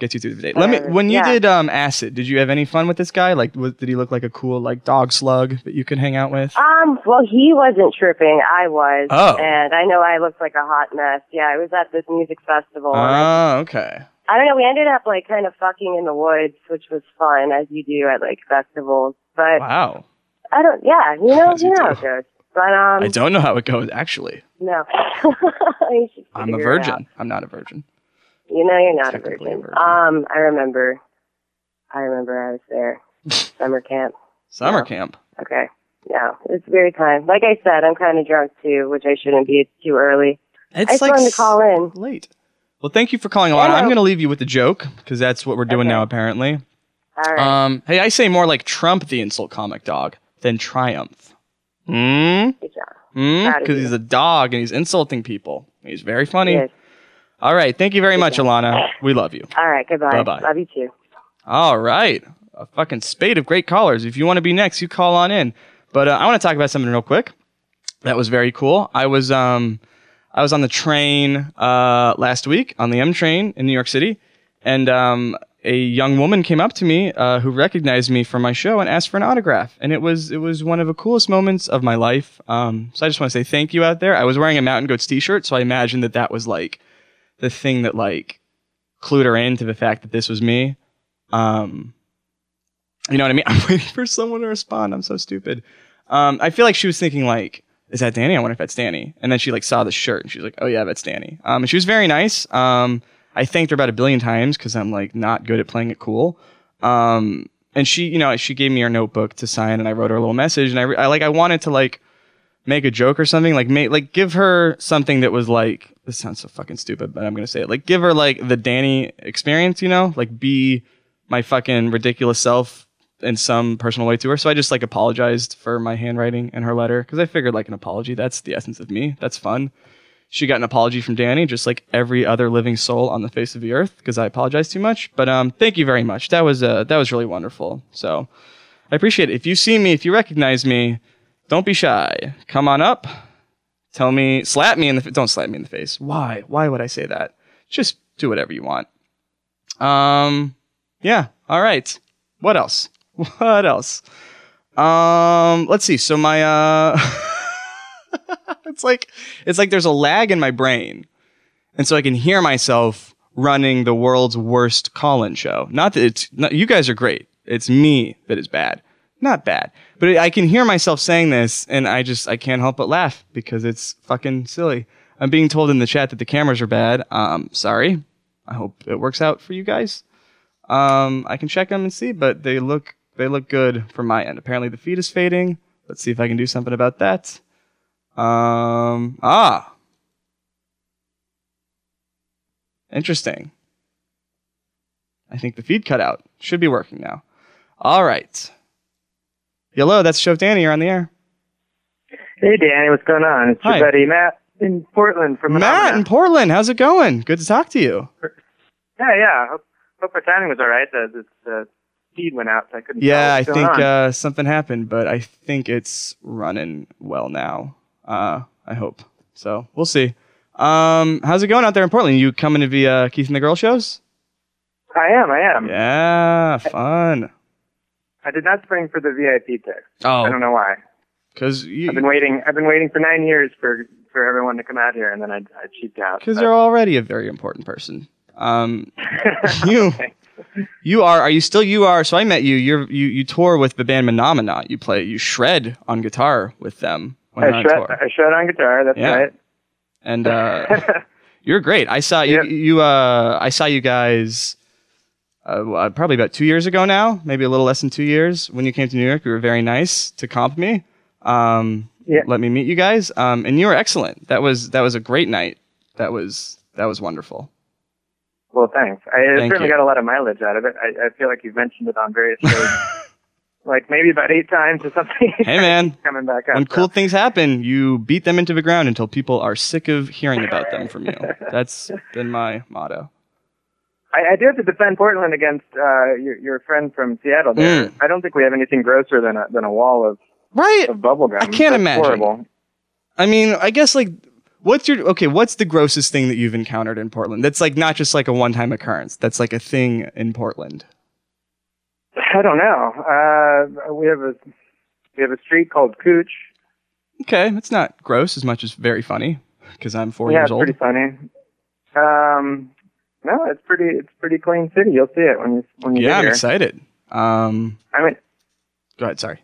gets you through the day. Let me. When you did um, acid, did you have any fun with this guy? Like, was, did he look like a cool like dog slug that you could hang out with? Um. Well, he wasn't tripping. I was. Oh. And I know I looked like a hot mess. Yeah, I was at this music festival. Oh, okay. I don't know. We ended up like kind of fucking in the woods, which was fun, as you do at like festivals. But Wow. I don't. Yeah, you know, you know how it goes. But um. I don't know how it goes. Actually, No. I'm a figure it out. virgin. I'm not a virgin. You know you're not a Technically a virgin. virgin. Um, I remember. I remember I was there. Summer camp. Summer No. camp. Okay. No, it's very time. Like I said, I'm kind of drunk too, which I shouldn't be. It's too early. It's I just like wanted to call in. late. Well, thank you for calling, Alanna. I'm going to leave you with the joke because that's what we're doing Okay. now, apparently. All right. Um, hey, I say more like Trump, the insult comic dog, than Triumph. Hmm? Hmm? Because he's a dog and he's insulting people. He's very funny. Yes. All right. Thank you very much, Alanna. We love you. All right. Goodbye. Bye-bye. Love you too. All right. A fucking spade of great callers. If you want to be next, you call on in. But uh, I want to talk about something real quick. That was very cool. I was um I was on the train uh last week on the M train in New York City, and um a young woman came up to me uh, who recognized me from my show and asked for an autograph, and it was it was one of the coolest moments of my life. Um, so I just want to say thank you out there. I was wearing a Mountain Goats T-shirt, so I imagined that that was like the thing that like clued her into the fact that this was me. Um, you know what I mean? I'm waiting for someone to respond. I'm so stupid. Um, I feel like she was thinking like, is that Danny? I wonder if that's Danny. And then she like saw the shirt and she's like, oh yeah, that's Danny. Um, and she was very nice. Um, I thanked her about a billion times because I'm like not good at playing it cool. Um, and she, you know, she gave me her notebook to sign and I wrote her a little message and I, I like, I wanted to like make a joke or something, like make like give her something that was like this sounds so fucking stupid, but I'm gonna say it. Like give her like the Danny experience, you know, like be my fucking ridiculous self in some personal way to her. So I just like apologized for my handwriting in her letter because I figured like an apology, that's the essence of me. That's fun. She got an apology from Danny, just like every other living soul on the face of the earth, because I apologize too much. But um, thank you very much. That was uh, that was really wonderful. So I appreciate it. If you see me, if you recognize me, don't be shy. Come on up. Tell me, slap me in the. F- don't slap me in the face. Why? Why would I say that? Just do whatever you want. Um, yeah. All right. What else? What else? Um, let's see. So my uh, it's like it's like there's a lag in my brain, and so I can hear myself running the world's worst call-in show. Not that it's not, you guys are great. It's me that is bad. Not bad, but I can hear myself saying this, and I just I can't help but laugh because it's fucking silly. I'm being told in the chat that the cameras are bad. Um, sorry. I hope it works out for you guys. Um, I can check them and see, but they look they look good from my end. Apparently the feed is fading. Let's see if I can do something about that. Um, ah, interesting. I think the feed cut out. Should be working now. All right. Hello, that's Show Danny. You're on the air. Hey, Danny, what's going on? It's Hi. your buddy Matt in Portland from Matt in Portland. How's it going? Good to talk to you. Yeah, yeah. Hope, hope our timing was all right. The, the, the feed went out, so I couldn't. Yeah, I think uh, something happened, but I think it's running well now. Uh, I hope. So we'll see. Um, how's it going out there in Portland? You coming to the uh, Keith and the Girl shows? I am. I am. Yeah, fun. I did not spring for the VIP ticket. Oh. I don't know why. Because you, I've been waiting. I've been waiting for nine years for for everyone to come out here, and then I, I cheaped out. because but- you're already a very important person. Um, you, you are. Are you still? You are. So I met you. You're you you tour with the band Menomena. You play. You shred on guitar with them when I shred. I shred on guitar. That's Yeah. right. and uh, you're great. I saw you. You uh, I saw you guys. Uh, uh, probably about two years ago now, maybe a little less than two years. When you came to New York, you were very nice to comp me. Um, Yeah. Let me meet you guys, um, and you were excellent. That was that was a great night. That was that was wonderful. Well, thanks. I Thank certainly you. got a lot of mileage out of it. I, I feel like you've mentioned it on various shows, like maybe about eight times or something. Hey man, coming back up. when cool things happen, you beat them into the ground until people are sick of hearing about them from you. That's been my motto. I, I do have to defend Portland against uh, your, your friend from Seattle. There, Mm. I don't think we have anything grosser than a than a wall of right of bubble gum. I can't That's imagine. Horrible. I mean, I guess like, what's your okay? What's the grossest thing that you've encountered in Portland? That's like not just like a one-time occurrence. That's like a thing in Portland. I don't know. Uh, we have a we have a street called Cooch. Okay, it's not gross as much as very funny because I'm four yeah, years it's old. pretty funny. Um, no, it's pretty it's pretty clean city. You'll see it when you when you yeah, get I'm here. excited. Um, I mean, go ahead. Sorry.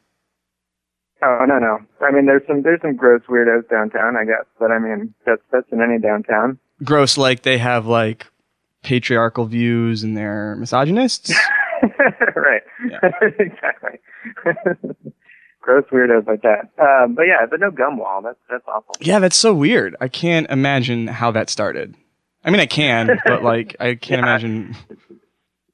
oh no no. I mean, there's some there's some gross weirdos downtown, I guess. But I mean, that's that's in any downtown. Gross, like they have like patriarchal views and they're misogynists. right. exactly. gross weirdos like that. Um, but yeah, but no gum wall. That's that's awful. yeah, that's so weird. I can't imagine how that started. I mean, I can, but like, I can't Yeah. imagine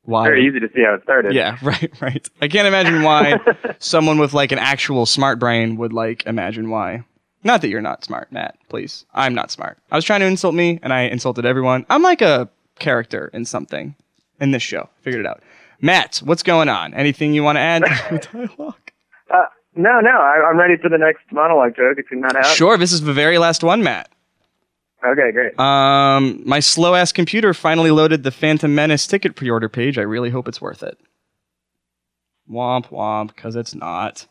why. Very easy to see how it started. Yeah, right, right. I can't imagine why someone with like an actual smart brain would like imagine why. Not that you're not smart, Matt. Please, I'm not smart. I was trying to insult me, and I insulted everyone. I'm like a character in something in this show. Figured it out. Matt, what's going on? Anything you want to add to the dialogue? Uh, no, no. I, I'm ready for the next monologue joke. If you're not out. Sure. This is the very last one, Matt. Okay, great. Um, my slow ass computer finally loaded the Phantom Menace ticket pre-order page. I really hope it's worth it. Womp womp, because it's not.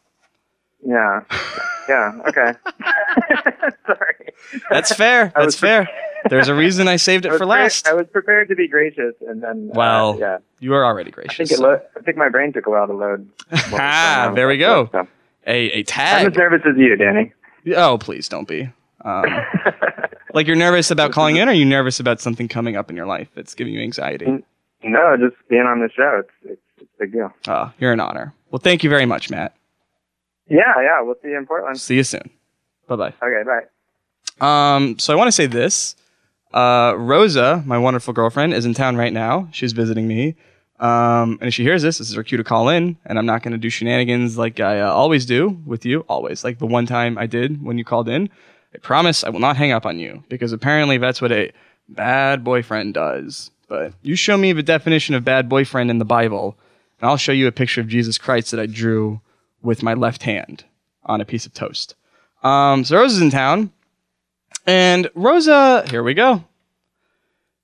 Yeah. Yeah. Okay. Sorry. That's fair. That's fair. There's a reason I saved it was for pre- last. I was prepared to be gracious, and then. uh, Well, yeah. you are already I gracious. think it. Lo- I think my brain took a while to load. what was going Ah, there we go. A a I'm tag. as nervous as you, Danny. Oh, please don't be. Um, like you're nervous about calling in, or are you nervous about something coming up in your life that's giving you anxiety? No, just being on the show. It's it's, it's a big deal. Oh, you're an honor. Well, thank you very much, Matt. Yeah, yeah. We'll see you in Portland. See you soon. Bye bye. Okay, bye. Um, so I want to say this. Uh, Rosa, my wonderful girlfriend, is in town right now. She's visiting me. Um, and if she hears this, this is her cue to call in, and I'm not going to do shenanigans like I uh, always do with you, always. Like the one time I did when you called in. I promise I will not hang up on you because apparently that's what a bad boyfriend does. But you show me the definition of bad boyfriend in the Bible, and I'll show you a picture of Jesus Christ that I drew with my left hand on a piece of toast. Um, so Rosa's in town. And Rosa, here we go.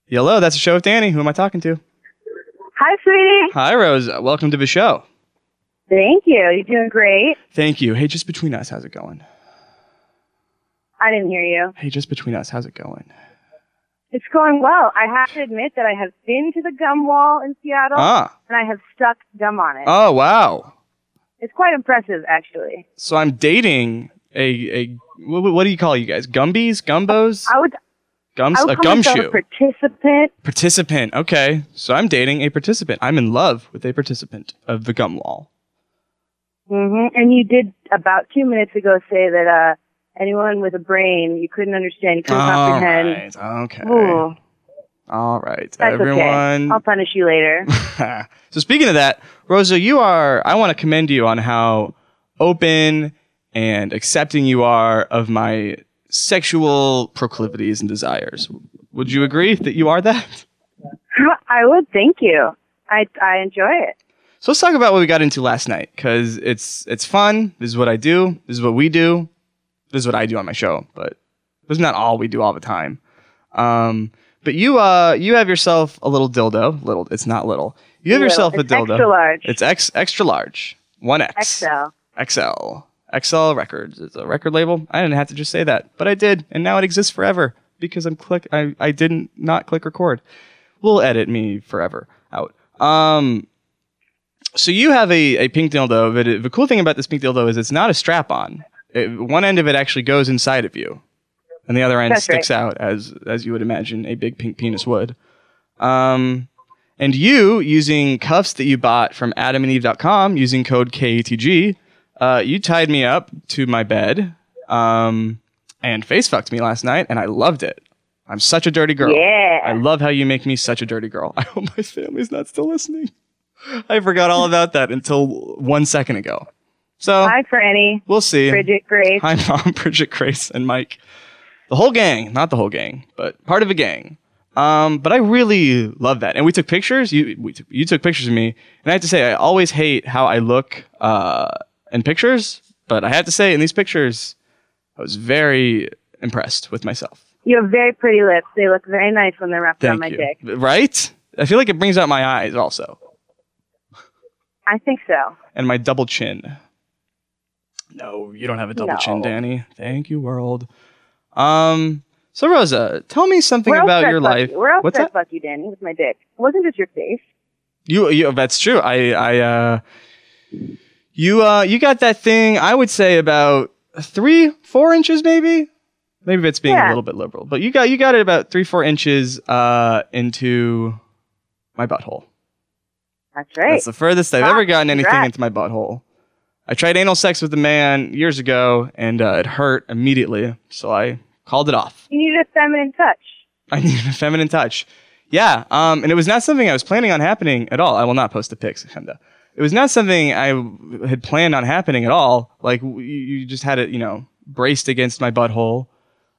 Hello, that's the show with Danny. Who am I talking to? Hi, sweetie. Hi, Rosa. Welcome to the show. Thank you. You're doing great. Thank you. Hey, just between us, how's it going? I didn't hear you. Hey, just between us, how's it going? It's going well. I have to admit that I have been to the gum wall in Seattle Ah. and I have stuck gum on it. Oh, wow. It's quite impressive, actually. So I'm dating a a what, what do you call you guys? Gumbies, gumbos, I would, gums, I would a gumshoe a participant. participant. Okay, so I'm dating a participant. I'm in love with a participant of the gum wall. Mm-hmm. And you did about two minutes ago say that uh, anyone with a brain you couldn't understand, you couldn't All comprehend. right. Okay. Ooh, All right. that's Everyone. okay. I'll punish you later. so speaking of that, Rosa, you are. I want to commend you on how open and accepting you are of my sexual proclivities and desires. Would you agree that you are that? I would. Thank you. I I enjoy it. So let's talk about what we got into last night because it's it's fun. This is what I do. This is what we do. This is what I do on my show, but this is not all we do all the time. Um, but you uh you have yourself a little dildo. Little, it's not little. You have Little. yourself a It's dildo. extra large. It's X extra large. One X. XL. XL. XL Records. is a record label. I didn't have to just say that, but I did, and now it exists forever because I'm click. I I didn't not click record. We'll edit me forever out. Um. So you have a, a pink dildo, but it, the cool thing about this pink dildo is it's not a strap on. one end of it actually goes inside of you, and the other end That's sticks out as as you would imagine a big pink penis would. Um, and you using cuffs that you bought from AdamandEve.com using code KATG, uh, you tied me up to my bed, um, and face fucked me last night, and I loved it. I'm such a dirty girl. Yeah. I love how you make me such a dirty girl. I hope my family's not still listening. I forgot all about that until one second ago. So Hi, Franny. we'll see. Bridget Grace. Hi, Mom, Bridget, Grace, and Mike. The whole gang, not the whole gang, but part of a gang. Um, but I really love that. And we took pictures. You we took, you took pictures of me, and I have to say, I always hate how I look uh, in pictures. But I have to say, in these pictures, I was very impressed with myself. You have very pretty lips. They look very nice when they're wrapped around my you. dick. Right? I feel like it brings out my eyes also, I think so. and my double chin. No, you don't have a double chin, Danny. Thank you, world. Um. So Rosa, tell me something Where about did I your life. You? Where else What's did I fuck you, Danny? With my dick. It wasn't just your face. You, you that's true. I I uh you uh you got that thing I would say about three, four inches maybe? Maybe it's being a little bit liberal. But you got you got it about three, four inches uh into my butthole. That's right. That's the furthest I've Ah, ever gotten anything congrats. into my butthole. I tried anal sex with a man years ago and uh, it hurt immediately, so I called it off. you need a feminine touch. I needed a feminine touch. Yeah, um, and it was not something I was planning on happening at all. I will not post the pics, Hemda. It was not something I had planned on happening at all. Like you just had it, you know, braced against my butthole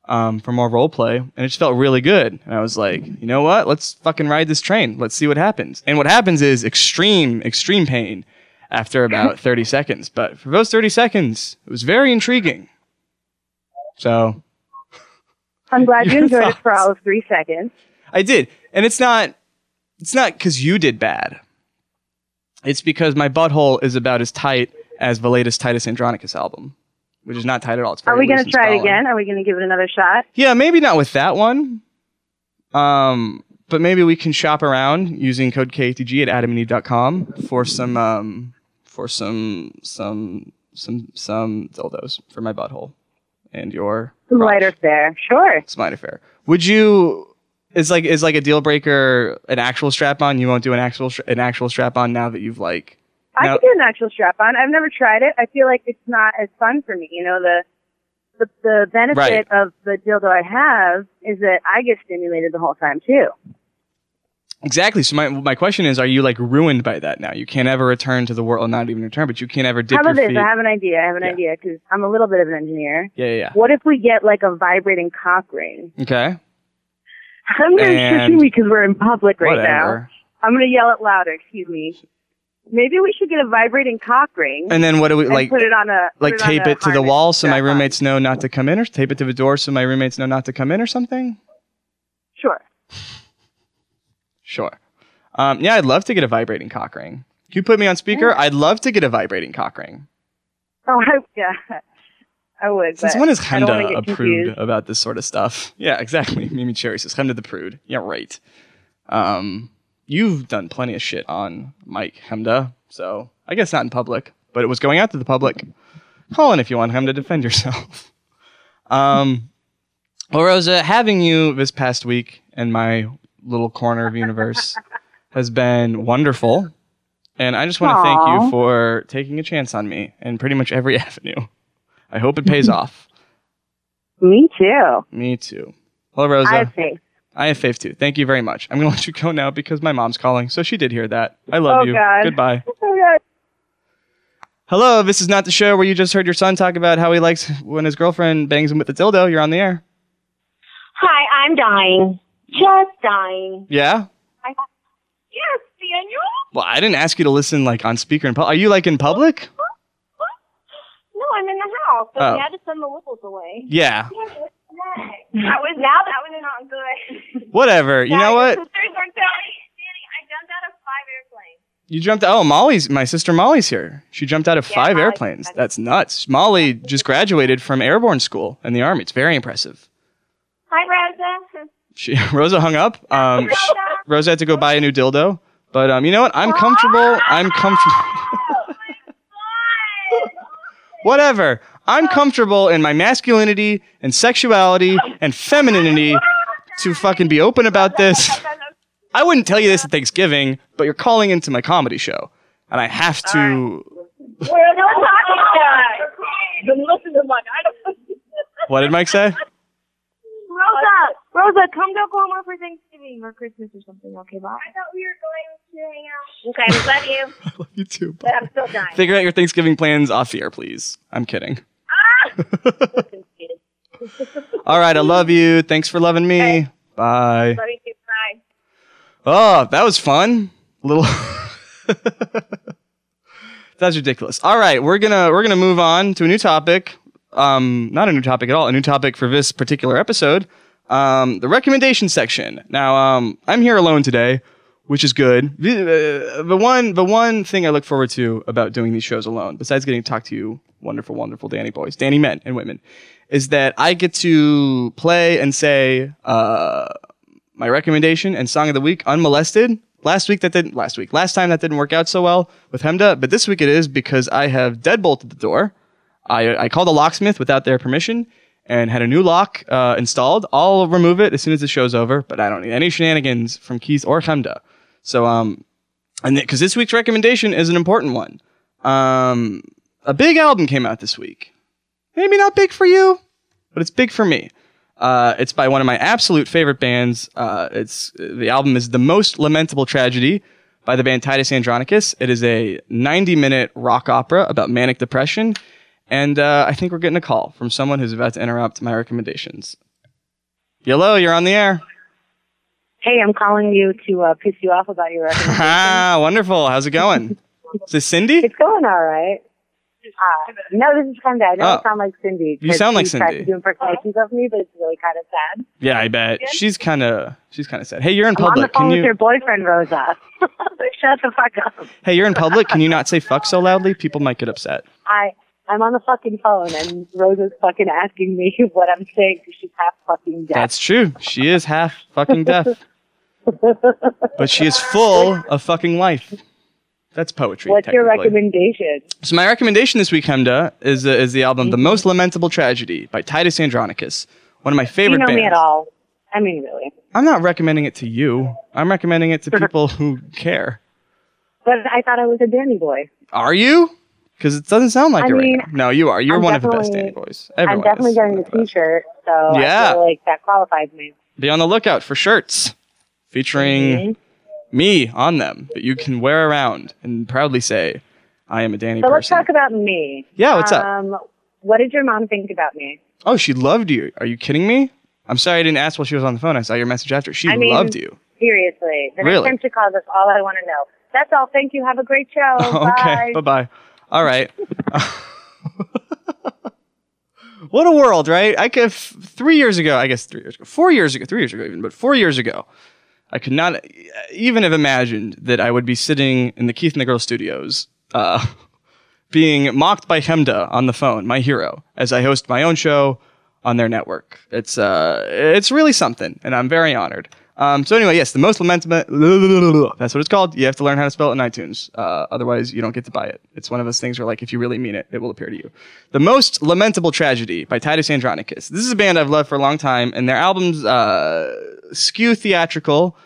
um, for more role play, and it just felt really good. And I was like, you know what? Let's fucking ride this train. Let's see what happens. And what happens is extreme, extreme pain after about 30 seconds. But for those 30 seconds, it was very intriguing. So I'm glad you enjoyed it for all of three seconds. I did. And it's not it's not cuz you did bad. It's because my butthole is about as tight as the latest Titus Andronicus album, which is not tight at all. Are we going to try it again? Are we going to give it another shot? Yeah, maybe not with that one. Um, but maybe we can shop around using code KATG at adamandeve.com for some um for some some some some dildos for my butthole and your crotch. lighter fare. Sure. It's minor fair. Would you? Is like is like a deal breaker an actual strap on? You won't do an actual an actual strap on now that you've like. I now- could do an actual strap on. I've never tried it. I feel like it's not as fun for me. You know, the the, the benefit Right. of the dildo I have is that I get stimulated the whole time too. Exactly. So my my question is, are you like ruined by that now? You can't ever return to the world. Not even return, but you can't ever dip How about this? feet. I have an idea. I have an Yeah. idea because I'm a little bit of an engineer. yeah, yeah, yeah. What if we get like a vibrating cock ring? Okay. I'm gonna And- me because we're in public right now. I'm gonna yell it louder. Excuse me. Maybe we should get a vibrating cock ring. And then what do we like? Put it on a Like it on tape a it to the harness wall so my strap on. roommates know not to come in, or tape it to the door so my roommates know not to come in, or something. Sure. Sure. Um, yeah, I'd love to get a vibrating cock ring. If you put me on speaker, I'd love to get a vibrating cock ring. Oh, I, yeah. I would. Since when is I don't Hemda a prude about this sort of stuff? Yeah, exactly. Mimi Cherry says Hemda the prude. Yeah, right. Um, you've done plenty of shit on Mike Hemda, so I guess not in public, but it was going out to the public. Call in if you want him to defend yourself. um, well, Rosa, having you this past week in my little corner of universe has been wonderful. And I just want to thank you for taking a chance on me in pretty much every avenue. I hope it pays off. Me too. Me too. Hello, Rosa. I have faith. I have faith too. Thank you very much. I'm going to let you go now because my mom's calling. So she did hear that. I love Oh, you. God. Goodbye. Oh, God. Hello, this is not the show where you just heard your son talk about how he likes when his girlfriend bangs him with a dildo. You're on the air. Hi, I'm dying. Just dying. Yeah? I, yes, Daniel. Well, I didn't ask you to listen like on speaker in public. Are you like in public? I'm in the house, so Oh. we had to send the whistles away. Yeah. That was now that was not good. Whatever. You know what? Sisters are telling I jumped out of five airplanes. You jumped Oh, Molly's my sister Molly's here. She jumped out of Yeah, five Molly- airplanes. That's nuts. Molly just graduated from airborne school in the army. It's very impressive. Hi, Rosa. She Rosa hung up. Um, sh- Rosa had to go buy a new dildo. But um, you know what? I'm comfortable. I'm comfortable. Whatever. I'm comfortable in my masculinity and sexuality and femininity to fucking be open about this. I wouldn't tell you this at Thanksgiving, but you're calling into my comedy show, and I have to. We're not talking about Then listen to my item. What did Mike say? Rosa, Rosa, come to Oklahoma for Thanksgiving or Christmas or something. Okay, bye. I thought we were going to hang out. Okay, love you. I love you too. But I'm still dying. Figure out your Thanksgiving plans off the air, please. I'm kidding. Ah! All right, I love you. Thanks for loving me. Bye. Love you too. Bye. Oh, that was fun. A little. That's ridiculous. All right, we're gonna we're gonna move on to a new topic. Um, not a new topic at all. A new topic for this particular episode. Um, the recommendation section. Now, um, I'm here alone today, which is good. The, uh, the one the one thing I look forward to about doing these shows alone, besides getting to talk to you, wonderful, wonderful Danny boys, Danny men and women, is that I get to play and say uh, my recommendation and song of the week unmolested. Last week that didn't last week. Last time that didn't work out so well with Hemda, but this week it is because I have deadbolted the door. I, I called a locksmith without their permission and had a new lock uh, installed. I'll remove it as soon as the show's over, but I don't need any shenanigans from Keith or Hemda. So um, and because this week's recommendation is an important one. Um, a big album came out this week. Maybe not big for you, but it's big for me. Uh, it's by one of my absolute favorite bands. Uh, it's the album is the most lamentable tragedy by the band Titus Andronicus. It is a 90 minute rock opera about manic depression, and uh, I think we're getting a call from someone who's about to interrupt my recommendations. Hello, you're on the air. Hey, I'm calling you to uh, piss you off about your recommendation. Ah, wonderful. How's it going? Is this Cindy? It's going all right. Uh, no, this is Hemda. I know Oh. Sound like Cindy. You sound like Cindy. to do impersonations of me, but it's really kind of sad. Yeah, I bet she's kind of she's kind of sad. Hey, you're in I'm on the public. phone Can with you? your boyfriend, Rosa. Shut the fuck up. Hey, you're in public. Can you not say fuck so loudly? People might get upset. I I'm on the fucking phone, and Rosa's fucking asking me what I'm saying because she's half fucking deaf. That's true. She is half fucking deaf, but she is full of fucking life. That's poetry. What's your recommendation? So my recommendation this week, Hemda, is the, is the album. "The Most Lamentable Tragedy" by Titus Andronicus, one of my favorite you know bands. me at all? I mean, really. I'm not recommending it to you. I'm recommending it to people who care. But I thought I was a Danny boy. Are you? Because it doesn't sound like I it mean, right now. No, you are. You're I'm one of the best Danny boys. I'm definitely is. getting the T-shirt, so Yeah. I feel like that qualifies me. Be on the lookout for shirts featuring Mm-hmm. me on them that you can wear around and proudly say, "I am a Danny So let's talk about me. Yeah, what's up? Um, what did your mom think about me? Oh, she loved you. Are you kidding me? I'm sorry I didn't ask while she was on the phone. I saw your message after. She I mean, loved you. Seriously, the Really? next time she calls us, all I want to know. That's all. Thank you. Have a great show. okay. Bye. Bye bye. All right. what a world, right? I could f- three years ago. I guess three years ago, four years ago, three years ago even, but four years ago, I could not even have imagined that I would be sitting in the Keith and the Girl studios, uh, being mocked by Hemda on the phone, my hero, as I host my own show on their network. It's uh, it's really something, and I'm very honored. Um, so anyway, yes, the most lamentable. That's what it's called. You have to learn how to spell it in iTunes. Uh, otherwise, you don't get to buy it. It's one of those things where, like, if you really mean it, it will appear to you. The most lamentable tragedy by Titus Andronicus. This is a band I've loved for a long time, and their albums uh, skew theatrical,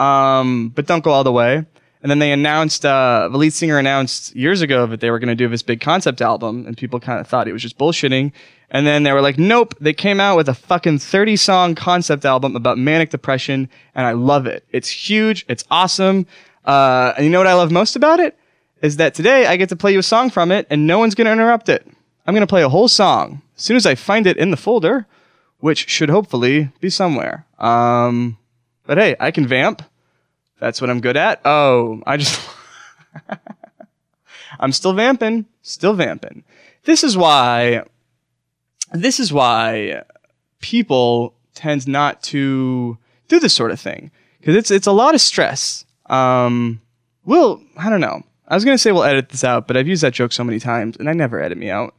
um, but don't go all the way. And then they announced, uh, the lead singer announced years ago that they were going to do this big concept album, and people kind of thought it was just bullshitting. And then they were like, nope, they came out with a fucking 30 song concept album about manic depression, and I love it. It's huge, it's awesome. Uh, and you know what I love most about it? Is that today I get to play you a song from it, and no one's to interrupt it. I'm to play a whole song as soon as I find it in the folder, which should hopefully be somewhere. Um, but hey, I can vamp. That's what I'm good at. Oh, I just. I'm still vamping. Still vamping. This is why. This is why people tend not to do this sort of thing because it's it's a lot of stress. Um, we'll I don't know. I was gonna say we'll edit this out, but I've used that joke so many times, and I never edit me out.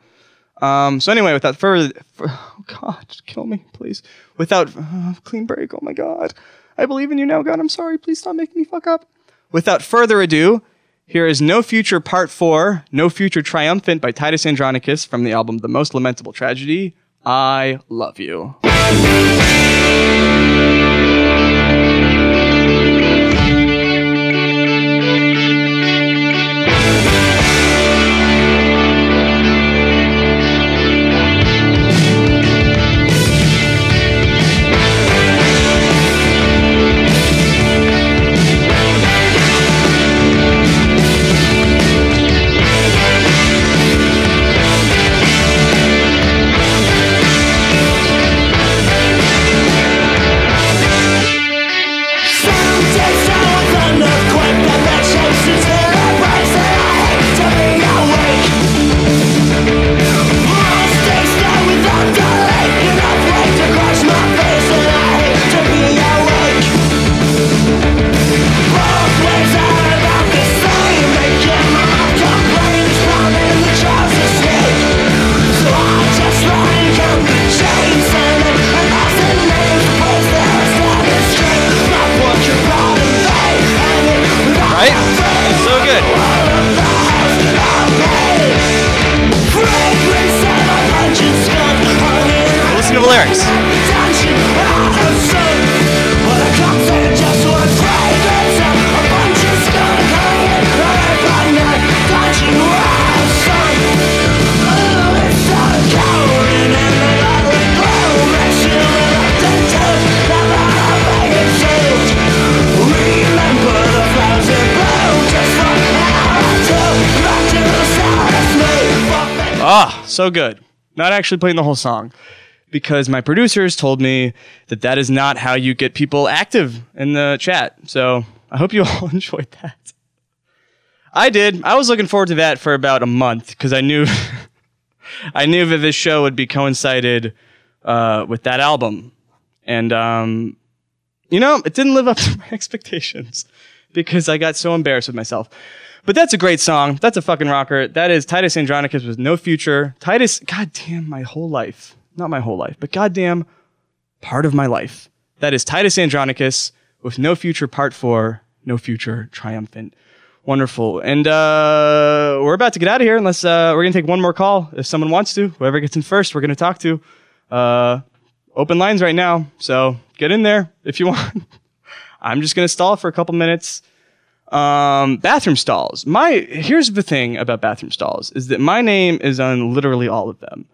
Um, so anyway, without further, for, oh God, kill me, please. Without uh, clean break, oh my God, I believe in you now, God. I'm sorry. Please stop making me fuck up. Without further ado, here is No Future Part Four, No Future Triumphant by Titus Andronicus from the album The Most Lamentable Tragedy. I love you. So good. Not actually playing the whole song because my producers told me that that is not how you get people active in the chat. So I hope you all enjoyed that. I did. I was looking forward to that for about a month because I knew I knew that this show would be coincided uh, with that album, and um, you know, it didn't live up to my expectations because I got so embarrassed with myself. But that's a great song. That's a fucking rocker. That is Titus Andronicus with No Future. Titus, goddamn, my whole life. Not my whole life, but goddamn, part of my life. That is Titus Andronicus with No Future Part 4, No Future Triumphant. Wonderful. And uh, we're about to get out of here unless uh, we're going to take one more call if someone wants to. Whoever gets in first, we're going to talk to. Uh, open lines right now. So get in there if you want. I'm just going to stall for a couple minutes. Um, bathroom stalls. My here's the thing about bathroom stalls is that my name is on literally all of them.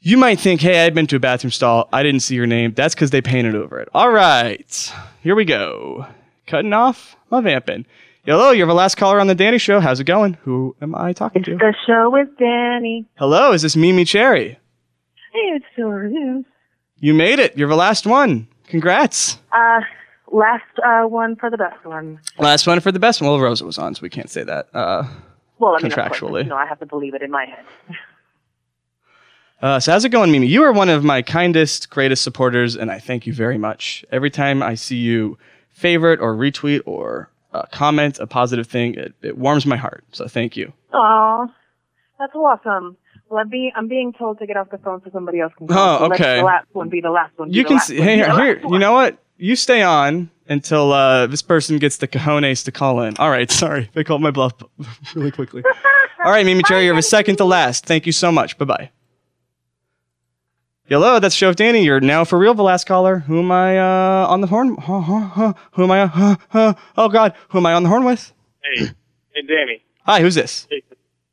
You might think, hey, I've been to a bathroom stall. I didn't see your name. That's because they painted over it. All right, here we go. Cutting off my vamping. Hello, you're the last caller on the Danny Show. How's it going? Who am I talking to? The show with Danny. Hello, is this Mimi Cherry? Hey, it sure is. You made it. You're the last one. Congrats. Uh, last uh, one for the best one. Last one for the best one. Well, Rosa was on, so we can't say that. Uh, Well, I mean, of course, Contractually. you know, I have to believe it in my head. Uh, so how's it going, Mimi? You are one of my kindest, greatest supporters, and I thank you very much. Every time I see you favorite or retweet or uh, comment a positive thing, it, it warms my heart. So thank you. Aw, that's awesome. Well, I'm being, I'm being told to get off the phone so somebody else can. Oh, call. So let okay. The last one be the last one. You can see, hey, here, you know what? You stay on until uh, this person gets the cojones to call in. All right, sorry. They called my bluff really quickly. All right, Mimi Cherry, you're the second to last. Thank you so much. Bye bye. Hello, that's Show of Danny. You're now for real the last caller. Who am I uh, on the horn? Huh, huh, huh. Who am I? Uh, huh, oh God, who am I on the horn with? Hey, hey, Danny. Hi, who's this? Hey,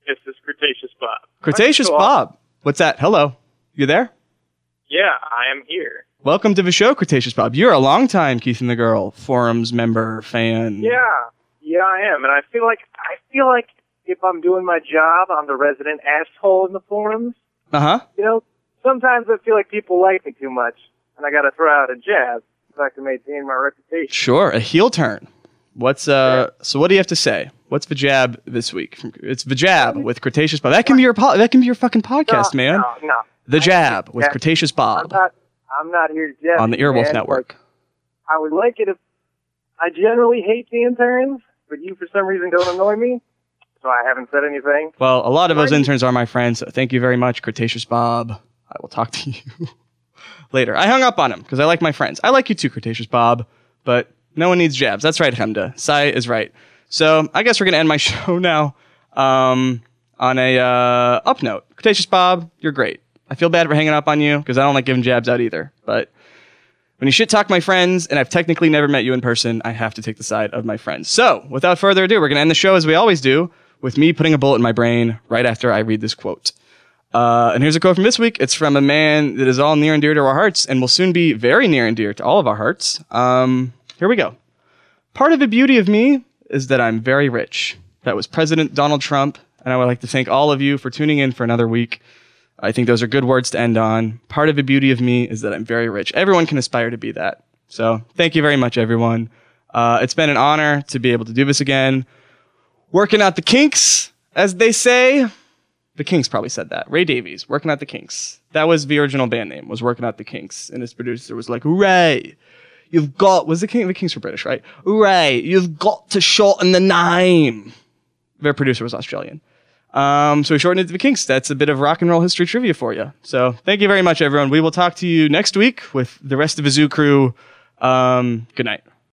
this is Cretaceous Bob. Cretaceous Cool. Bob. What's that? Hello, you there? Yeah, I am here. Welcome to the show, Cretaceous Bob. You're a long time Keith and the Girl forums member fan. Yeah, yeah, I am, and I feel like I feel like if I'm doing my job, I'm the resident asshole in the forums. Uh huh. You know, sometimes I feel like people like me too much, and I got to throw out a jab so I can maintain my reputation. Sure, a heel turn. What's uh? So what do you have to say? What's the jab this week? It's the jab with Cretaceous Bob. That can be your po- that can be your fucking podcast, no, man. No, no. The jab with Yeah. Cretaceous Bob. I'm not here to jab on the Earwolf man. Network. I would like it if I generally hate the interns, but you for some reason don't annoy me, so I haven't said anything. Well, a lot of those interns are my friends. So thank you very much, Cretaceous Bob. I will talk to you later. I hung up on him because I like my friends. I like you too, Cretaceous Bob, but no one needs jabs. That's right, Hemda. Sai is right. So I guess we're gonna end my show now um, on a uh, up note. Cretaceous Bob, you're great. I feel bad for hanging up on you because I don't like giving jabs out either. But when you shit talk my friends, and I've technically never met you in person, I have to take the side of my friends. So, without further ado, we're going to end the show as we always do with me putting a bullet in my brain right after I read this quote. Uh, and here's a quote from this week. It's from a man that is all near and dear to our hearts and will soon be very near and dear to all of our hearts. Um, here we go. Part of the beauty of me is that I'm very rich. That was President Donald Trump, and I would like to thank all of you for tuning in for another week. I think those are good words to end on. Part of the beauty of me is that I'm very rich. Everyone can aspire to be that. So thank you very much, everyone. Uh, it's been an honor to be able to do this again. Working out the kinks, as they say. The Kinks probably said that. Ray Davies, working out the kinks. That was the original band name, was working out the kinks. And his producer was like, Ray, you've got, was the King, the Kinks were British, right? Ray, you've got to shorten the name. Their producer was Australian. Um, so we shortened it to the Kinks. That's a bit of rock and roll history trivia for you. So thank you very much, everyone. We will talk to you next week with the rest of the Zoo crew. Um, good night.